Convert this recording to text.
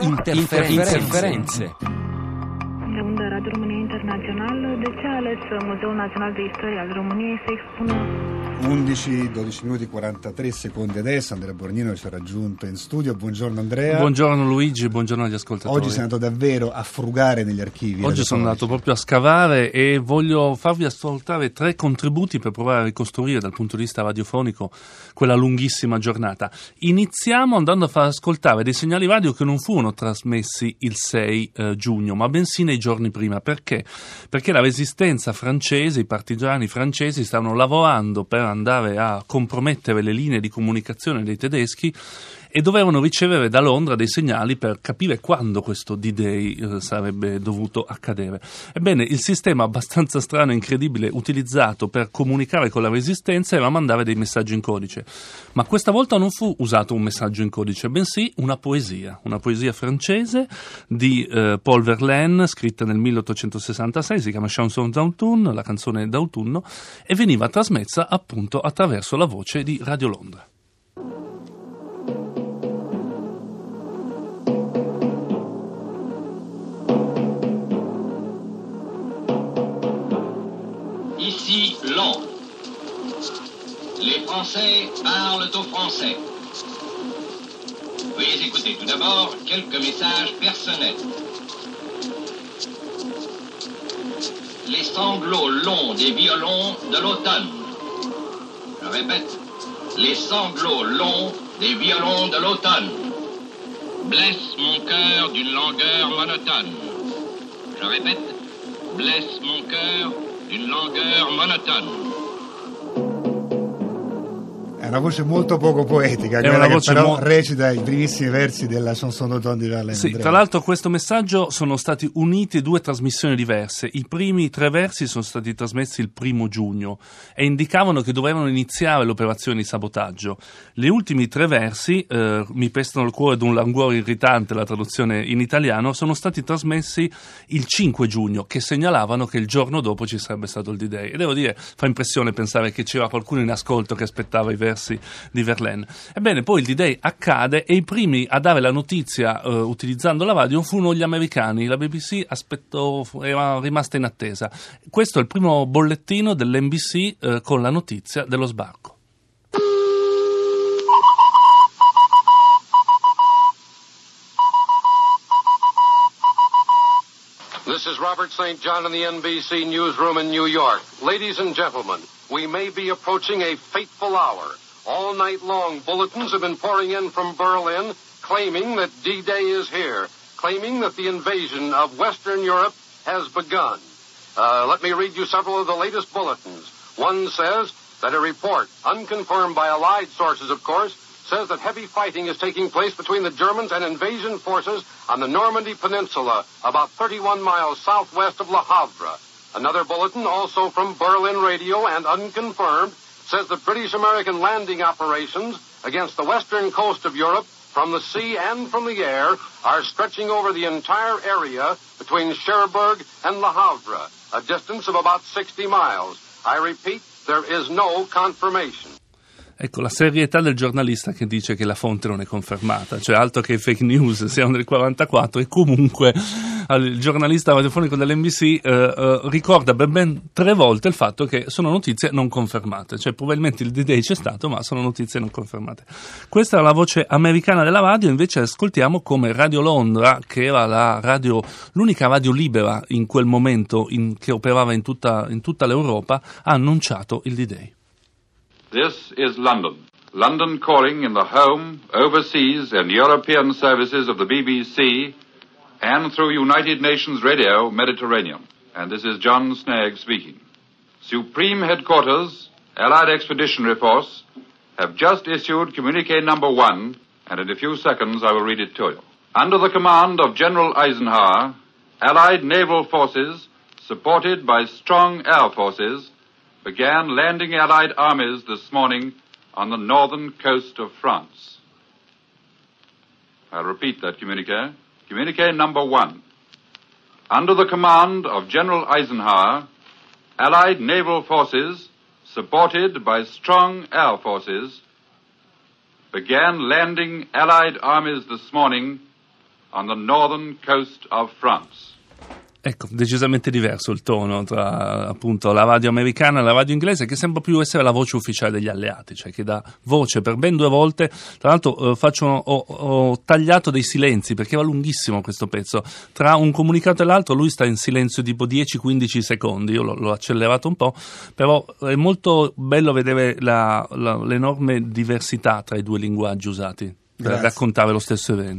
Interferenze. Interferenze. De unde Radio România Internațională, de ce a ales Muzeul Național de Istorie al României să expună 11, 12 minuti 43 secondi adesso, Andrea Borgnino ci ha raggiunto in studio, buongiorno Andrea. Buongiorno Luigi, buongiorno agli ascoltatori. Oggi sei andato davvero a frugare negli archivi. Oggi sono andato proprio a scavare e voglio farvi ascoltare tre contributi per provare a ricostruire dal punto di vista radiofonico quella lunghissima giornata. Iniziamo andando a far ascoltare dei segnali radio che non furono trasmessi il 6 eh, giugno, ma bensì nei giorni prima. Perché? Perché la resistenza francese, i partigiani francesi stavano lavorando per andare a compromettere le linee di comunicazione dei tedeschi e dovevano ricevere da Londra dei segnali per capire quando questo D-Day eh, sarebbe dovuto accadere. Ebbene, il sistema abbastanza strano e incredibile utilizzato per comunicare con la resistenza era mandare dei messaggi in codice. Ma questa volta non fu usato un messaggio in codice, bensì una poesia, una poesia francese di eh, Paul Verlaine, scritta nel 1866, si chiama Chanson d'automne, la canzone d'autunno, e veniva trasmessa appunto attraverso la voce di Radio Londra. Ici Londres. Les Français parlent aux Français. Veuillez écouter tout d'abord quelques messages personnels. Les sanglots longs des violons de l'automne. Je répète, les sanglots longs des violons de l'automne blessent mon cœur d'une langueur monotone. Je répète, blessent mon cœur d'une langueur monotone. Una voce molto poco poetica, È una che voce però mo- recita i primissimi versi della Chanson d'automne di Verlaine. Sì, tra l'altro questo messaggio sono stati uniti due trasmissioni diverse. I primi tre versi sono stati trasmessi il primo giugno e indicavano che dovevano iniziare l'operazione di sabotaggio. Gli ultimi tre versi, eh, mi pestano il cuore d'un languore irritante, la traduzione in italiano, sono stati trasmessi il 5 giugno, che segnalavano che il giorno dopo ci sarebbe stato il D-Day. E devo dire, fa impressione pensare che c'era qualcuno in ascolto che aspettava i versi di Verlaine. Ebbene, poi il D-Day accade e i primi a dare la notizia eh, utilizzando la radio furono gli americani. La BBC aspettò, era rimasta in attesa. Questo è il primo bollettino dell'NBC eh, con la notizia dello sbarco. This is Robert St. John in the NBC newsroom in New York. Ladies and gentlemen, we may be approaching a fateful hour. All night long, bulletins have been pouring in from Berlin claiming that D-Day is here, claiming that the invasion of Western Europe has begun. Uh, let me read you several of the latest bulletins. One says that a report, unconfirmed by Allied sources, of course, says that heavy fighting is taking place between the Germans and invasion forces on the Normandy Peninsula, about 31 miles southwest of Le Havre. Another bulletin, also from Berlin Radio and unconfirmed, says that British American landing operations against the western coast of Europe from the sea and from the air are stretching over the entire area between Cherbourg and Le Havre, a distance of about 60 miles. I repeat, there is no confirmation. Ecco, la serietà del giornalista che dice che la fonte non è confermata, cioè altro che fake news, siamo nel 44 e comunque il giornalista radiofonico dell'NBC eh, eh, ricorda ben, ben tre volte il fatto che sono notizie non confermate, cioè probabilmente il D-Day c'è stato ma sono notizie non confermate. Questa era la voce americana della radio, invece ascoltiamo come Radio Londra, che era la radio, l'unica radio libera in quel momento in- che operava in tutta, in tutta l'Europa, ha annunciato il D-Day. This is London. London calling in the home, overseas, and European services of the BBC and through United Nations Radio Mediterranean. And this is John Snag speaking. Supreme Headquarters, Allied Expeditionary Force, have just issued communique number one, and in a few seconds I will read it to you. Under the command of General Eisenhower, Allied naval forces, supported by strong air forces, began landing Allied armies this morning on the northern coast of France. I'll repeat that communique. Communique number one. Under the command of General Eisenhower, Allied naval forces, supported by strong air forces, began landing Allied armies this morning on the northern coast of France. Ecco, decisamente diverso il tono tra appunto la radio americana e la radio inglese, che sembra più essere la voce ufficiale degli alleati, cioè che dà voce per ben due volte. Tra l'altro, eh, faccio, ho, ho, tagliato dei silenzi perché era lunghissimo questo pezzo. Tra un comunicato e l'altro, lui sta in silenzio tipo 10-15 secondi. Io l'ho, l'ho, accelerato un po', però è molto bello vedere la, la, l'enorme diversità tra i due linguaggi usati per Grazie. raccontare lo stesso evento.